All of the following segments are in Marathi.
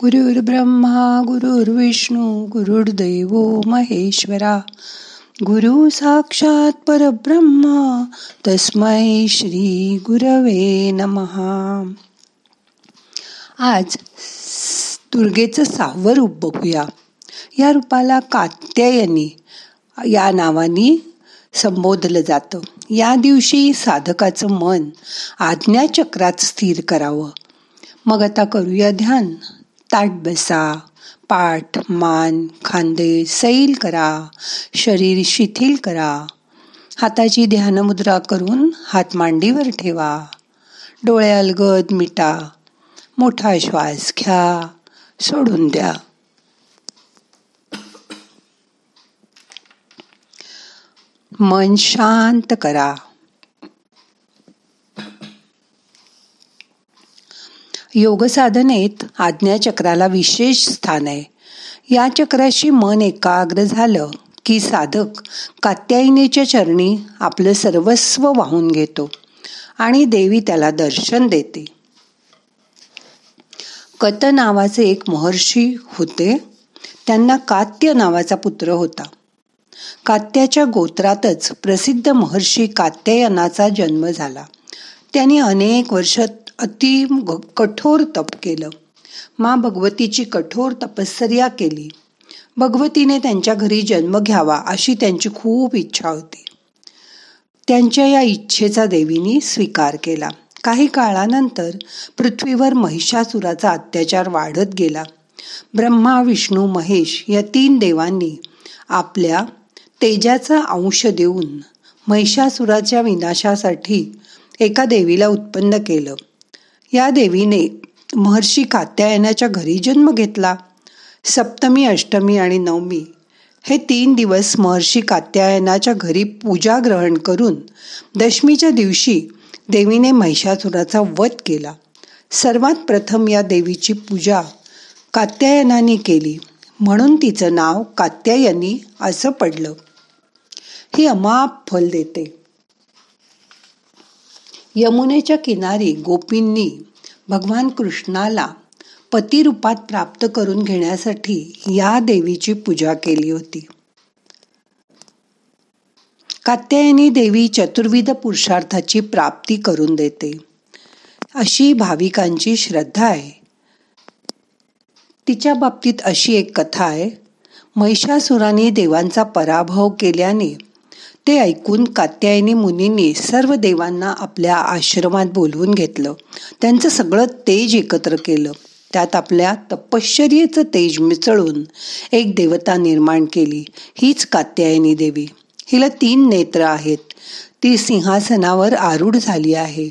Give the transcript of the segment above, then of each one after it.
गुरुर्ब्रह्मा गुरुर्विष्णू गुरुर्दैव महेश्वरा. गुरु साक्षात परब्रह्मा तस्मै श्री गुरवे नमहा आज दुर्गेचं सहावं रूप बघूया. या रूपाला कात्यायनी या नावानी संबोधलं जातं. या दिवशी साधकाचं मन आज्ञाचक्रात स्थिर करावं. मग आता करूया ध्यान. ताट बसा पाठ मान खांदे सैल करा शरीर शिथिल करा. हाताची ध्यानमुद्रा करून हात मांडीवर ठेवा. डोळे अलगद मिटा. मोठा श्वास घ्या. सोडून द्या. मन शांत करा. योगसाधनेत आज्ञाचक्राला विशेष स्थान आहे. या चक्राशी मन एकाग्र झालं की साधक कात्यायनीच्या चरणी आपलं सर्वस्व वाहून घेतो आणि देवी त्याला दर्शन देते. कत नावाचे एक महर्षी होते. त्यांना कात्य नावाचा पुत्र होता. कात्याच्या गोत्रातच प्रसिद्ध महर्षी कात्यायनाचा जन्म झाला. त्यांनी अनेक वर्ष अति कठोर तप केलं. मा भगवतीची कठोर तपश्चर्या केली. भगवतीने त्यांच्या घरी जन्म घ्यावा अशी त्यांची खूप इच्छा होती. त्यांच्या या इच्छेचा देवीनी स्वीकार केला. काही काळानंतर पृथ्वीवर महिषासुराचा अत्याचार वाढत गेला. ब्रह्मा विष्णू महेश या तीन देवांनी आपल्या तेजाचा अंश देऊन महिषासुराच्या विनाशासाठी एका देवीला उत्पन्न केलं. या देवीने महर्षी कात्यायनाच्या घरी जन्म घेतला. सप्तमी अष्टमी आणि नवमी हे तीन दिवस महर्षी कात्यायनाच्या घरी पूजा ग्रहण करून दशमीच्या दिवशी देवीने महिषासुराचा वध केला. सर्वात प्रथम या देवीची पूजा कात्यायनाने केली. म्हणून तिचं नाव कात्यायनी असं पडलं. ही अमाप फल देते. यमुनेच्या किनारी गोपींनी भगवान कृष्णाला पतिरूपात प्राप्त करून घेण्यासाठी या देवीची पूजा केली होती. कात्यायनी देवी चतुर्विध पुरुषार्थाची प्राप्ती करून देते. अशी भाविकांची श्रद्धा आहे. तिच्या बाबतीत अशी एक कथा आहे. महिषासुराने देवांचा पराभव केल्याने ते ऐकून कात्यायनी मुनींनी सर्व देवांना आपल्या आश्रमात बोलवून घेतलं. त्यांचं सगळं तेज एकत्र केलं. त्यात आपल्या तपश्चर्येचं तेज मिसळून एक देवता निर्माण केली. हीच कात्यायनी देवी. हिला तीन नेत्र आहेत. ती सिंहासनावर आरूढ झाली आहे.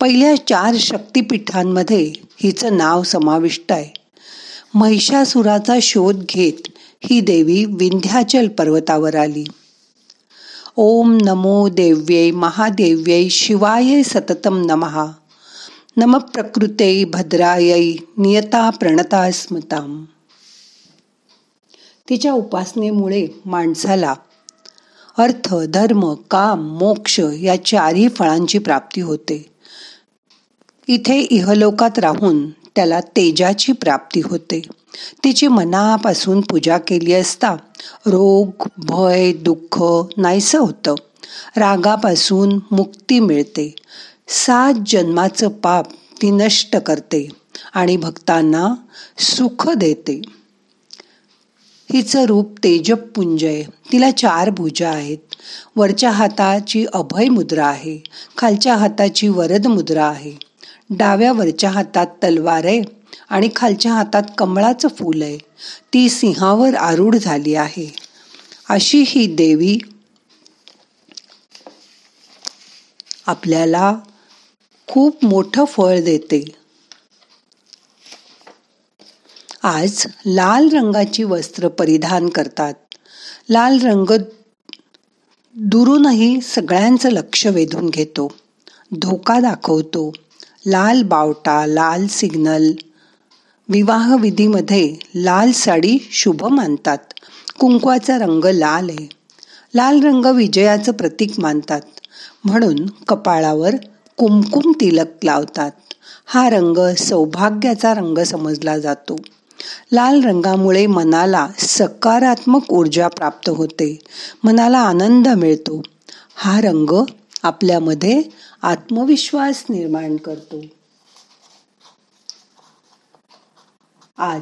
पहिल्या चार शक्तिपीठांमध्ये हिचं नाव समाविष्ट आहे. महिषासुराचा शोध घेत ही देवी विंध्याचल पर्वतावर आली. ओम नमो देव्यै महादेव्यै शिवाय सततम नमहा नम प्रकृते भद्रायै नियता प्रणता स्मताम। तिच्या उपासनेमुळे माणसाला अर्थ धर्म काम मोक्ष या चारही फळांची प्राप्ती होते. इथे इहलोकात राहून त्याला तेजाची प्राप्ती होते. तिची मनापासून पूजा केली असता रोग भय दुःख नाहीसं होतं. रागापासून मुक्ती मिळते. सात जन्माचं पाप ती नष्ट करते आणि भक्तांना सुख देते. हिचं रूप तेजपुंज आहे तिला चार भुजा आहेत. वरच्या हाताची अभय मुद्रा आहे. खालच्या हाताची वरद मुद्रा आहे. डाव्या वरच्या हातात तलवार आहे आणि खालच्या हातात कमळाचं फूल आहे. ती सिंहावर आरूढ झाली आहे. अशी ही देवी आपल्याला खूप मोठं फळ देते. आज लाल रंगाची वस्त्र परिधान करतात. लाल रंग दुरूनही सगळ्यांचं लक्ष वेधून घेतो. धोका दाखवतो. लाल बावटा लाल सिग्नल. विवाह विधीमध्ये लाल साडी शुभ मानतात. कुंकवाचा रंग लाल आहे. लाल रंग विजयाचं प्रतीक मानतात. म्हणून कपाळावर कुमकुम तिलक लावतात. हा रंग सौभाग्याचा रंग समजला जातो. लाल रंगामुळे मनाला सकारात्मक ऊर्जा प्राप्त होते. मनाला आनंद मिळतो. हा रंग आपल्यामध्ये आत्मविश्वास निर्माण करतो. आज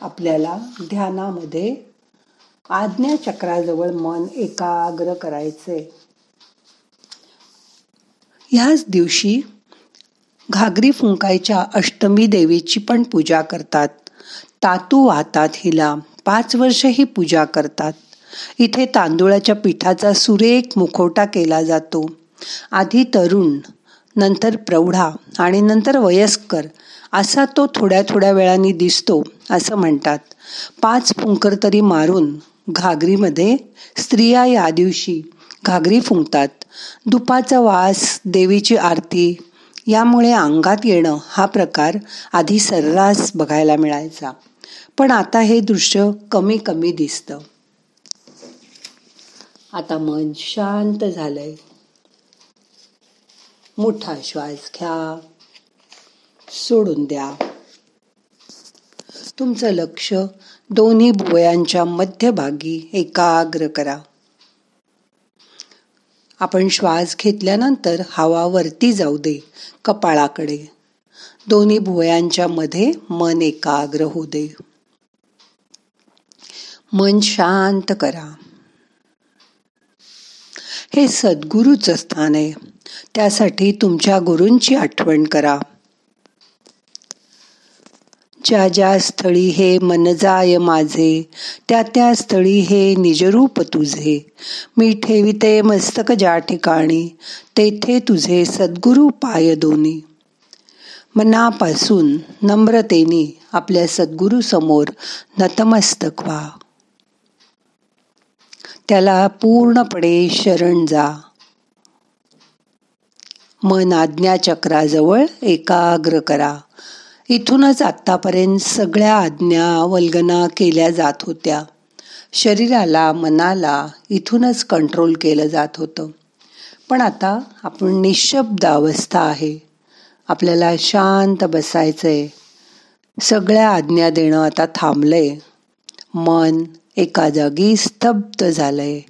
आपल्याला ध्यानामध्ये आज्ञा चक्राजवळ मन एकाग्र करायचे ह्याच दिवशी घागरी फुंकायच्या अष्टमी देवीची पण पूजा करतात. तातू वाहतात हिला पाच वर्ष ही पूजा करतात. इथे तांदुळाच्या पिठाचा सुरेख मुखवटा केला जातो. आधी तरुण नंतर प्रौढा आणि नंतर वयस्कर असा तो थोड्या थोड्या वेळाने दिसतो असं म्हणतात. पाच फुंकर तरी मारून घागरीमध्ये स्त्रिया या दिवशी घागरी फुंकतात. दुपाचा वास देवीची आरती यामुळे अंगात येणं हा प्रकार आधी सर्रास बघायला मिळायचा. पण आता हे दृश्य कमी कमी दिसतं. आता मन शांत झालंय. मोठा श्वास घ्या. सोडून द्या. तुमचं लक्ष दोन्ही भुवयांच्या मध्यभागी एकाग्र करा. आपण श्वास घेतल्यानंतर हवा वरती जाऊ दे कपाळाकडे. दोन्ही भुवयांच्या मध्ये मन एकाग्र होऊ दे. मन शांत करा. हे सद्गुरूचं स्थान आहे. त्यासाठी तुमच्या गुरूंची आठवण करा. ज्या ज्या स्थळी हे मन जाय माझे त्या त्या स्थळी हे निजरूप तुझे. मी ठेविते मस्तक ज्या ठिकाणी तेथे तुझे सद्गुरु पाय दोन्ही मनापासून नम्रतेने आपल्या सद्गुरू समोर नतमस्तक व्हा. त्याला पूर्णपणे शरण जा. मन आज्ञा चक्राजवळ एकाग्र करा. इथूनच आत्तापर्यंत सगळ्या आज्ञा वल्गना केल्या जात होत्या. शरीराला मनाला इथूनच कंट्रोल केलं जात होतं. पण आता आपण निशब्द अवस्था आहे. आपल्याला शांत बसायचं आहे सगळ्या आज्ञा देणं आता थांबलंय. मन एका जागी स्तब्ध झालंय.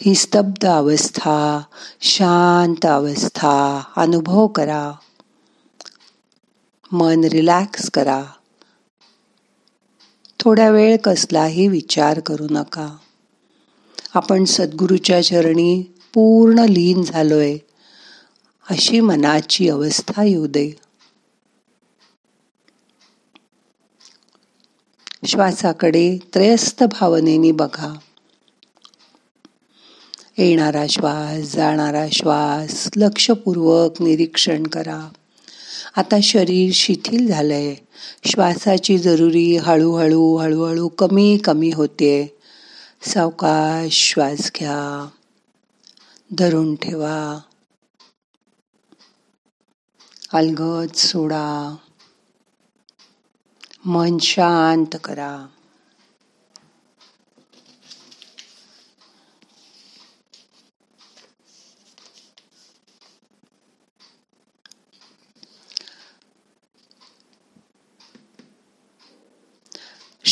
ही स्तब्ध अवस्था शांत अवस्था. अनुभव करा. मन रिलॅक्स करा. थोड्या वेळ कसलाही विचार करू नका. आपण सद्गुरूच्या चरणी पूर्ण लीन झालोय. अशी मनाची अवस्था येऊ दे. श्वासाकडे त्रयस्थ भावनेने बघा. येणारा श्वास जाणारा श्वास लक्षपूर्वक निरीक्षण करा. आता शरीर शिथिल झालंय. श्वासाची जरुरी हळूहळू हळूहळू कमी कमी होते. सावकाश श्वास घ्या. धरून ठेवा. अलगद सोडा. मन शांत करा.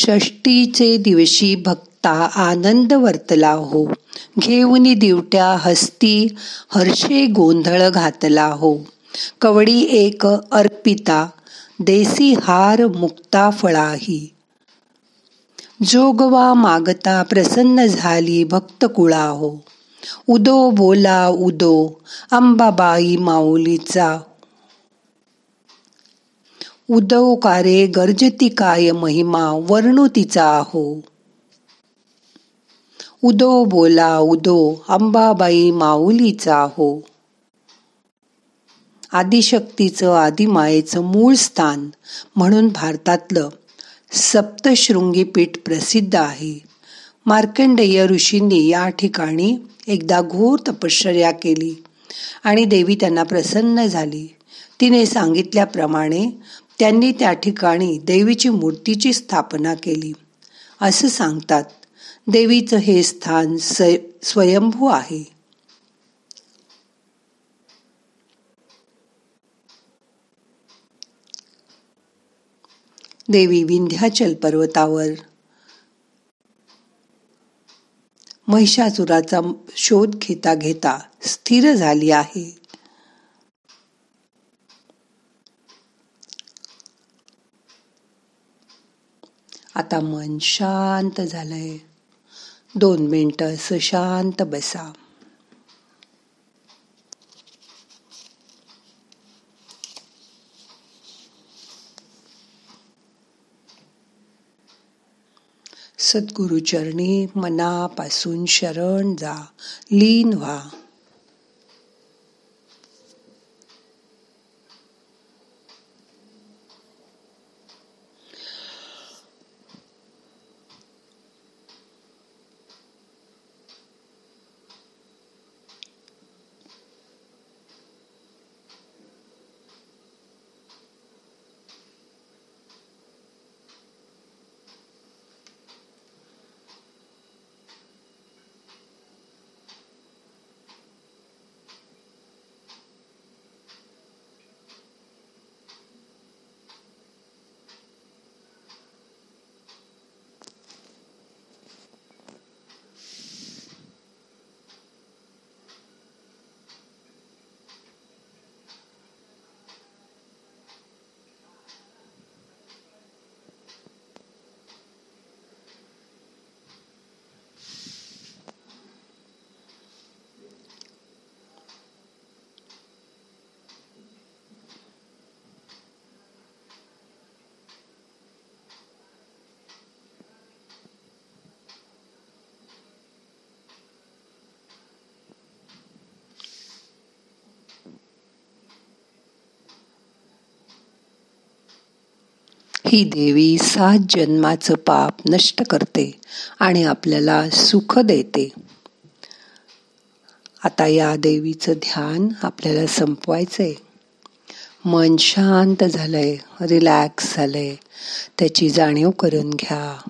षष्टीचे दिवशी भक्ता आनंद वर्तला हो. घेऊन दिवट्या हस्ती हर्षे गोंधळ घातला हो. कवडी एक अर्पिता देसी हार मुक्ता फळाही. जोगवा मागता प्रसन्न झाली भक्त कुळा हो. उदो बोला उदो अंबाबाई माऊलीचा उदव कारे गर्जती काय महिमा वर्णुतीचा तिचा उदो बोला उदो अंबाबाई माऊलीचा हो आदिशक्तीचं आदिमायेचं मूळ स्थान म्हणून भारतातलं सप्तशृंगी पीठ प्रसिद्ध आहे. मार्कंडेय ऋषींनी या ठिकाणी एकदा घोर तपश्चर्या केली आणि देवी त्यांना प्रसन्न झाली. तिने सांगितल्याप्रमाणे त्यांनी त्या ठिकाणी देवीची मूर्तीची स्थापना केली. असं सांगतात देवीचं हे स्थान स्वयंभू आहे. देवी विंध्याचल पर्वतावर. महिषासुराचा शोध घेता घेता स्थिर झाली आहे. आता मन शांत झालंय. दोन मिनटं असं शांत बसा. सद्गुरुचरणी मनापासून शरण जा लीन व्हा. ही देवी सात जन्माचं पाप नष्ट करते आणि आपल्याला सुख देते. आता या देवीचं ध्यान आपल्याला संपवायचंय. मन शांत झालंय रिलॅक्स झालंय. त्याची जाणीव करून घ्या.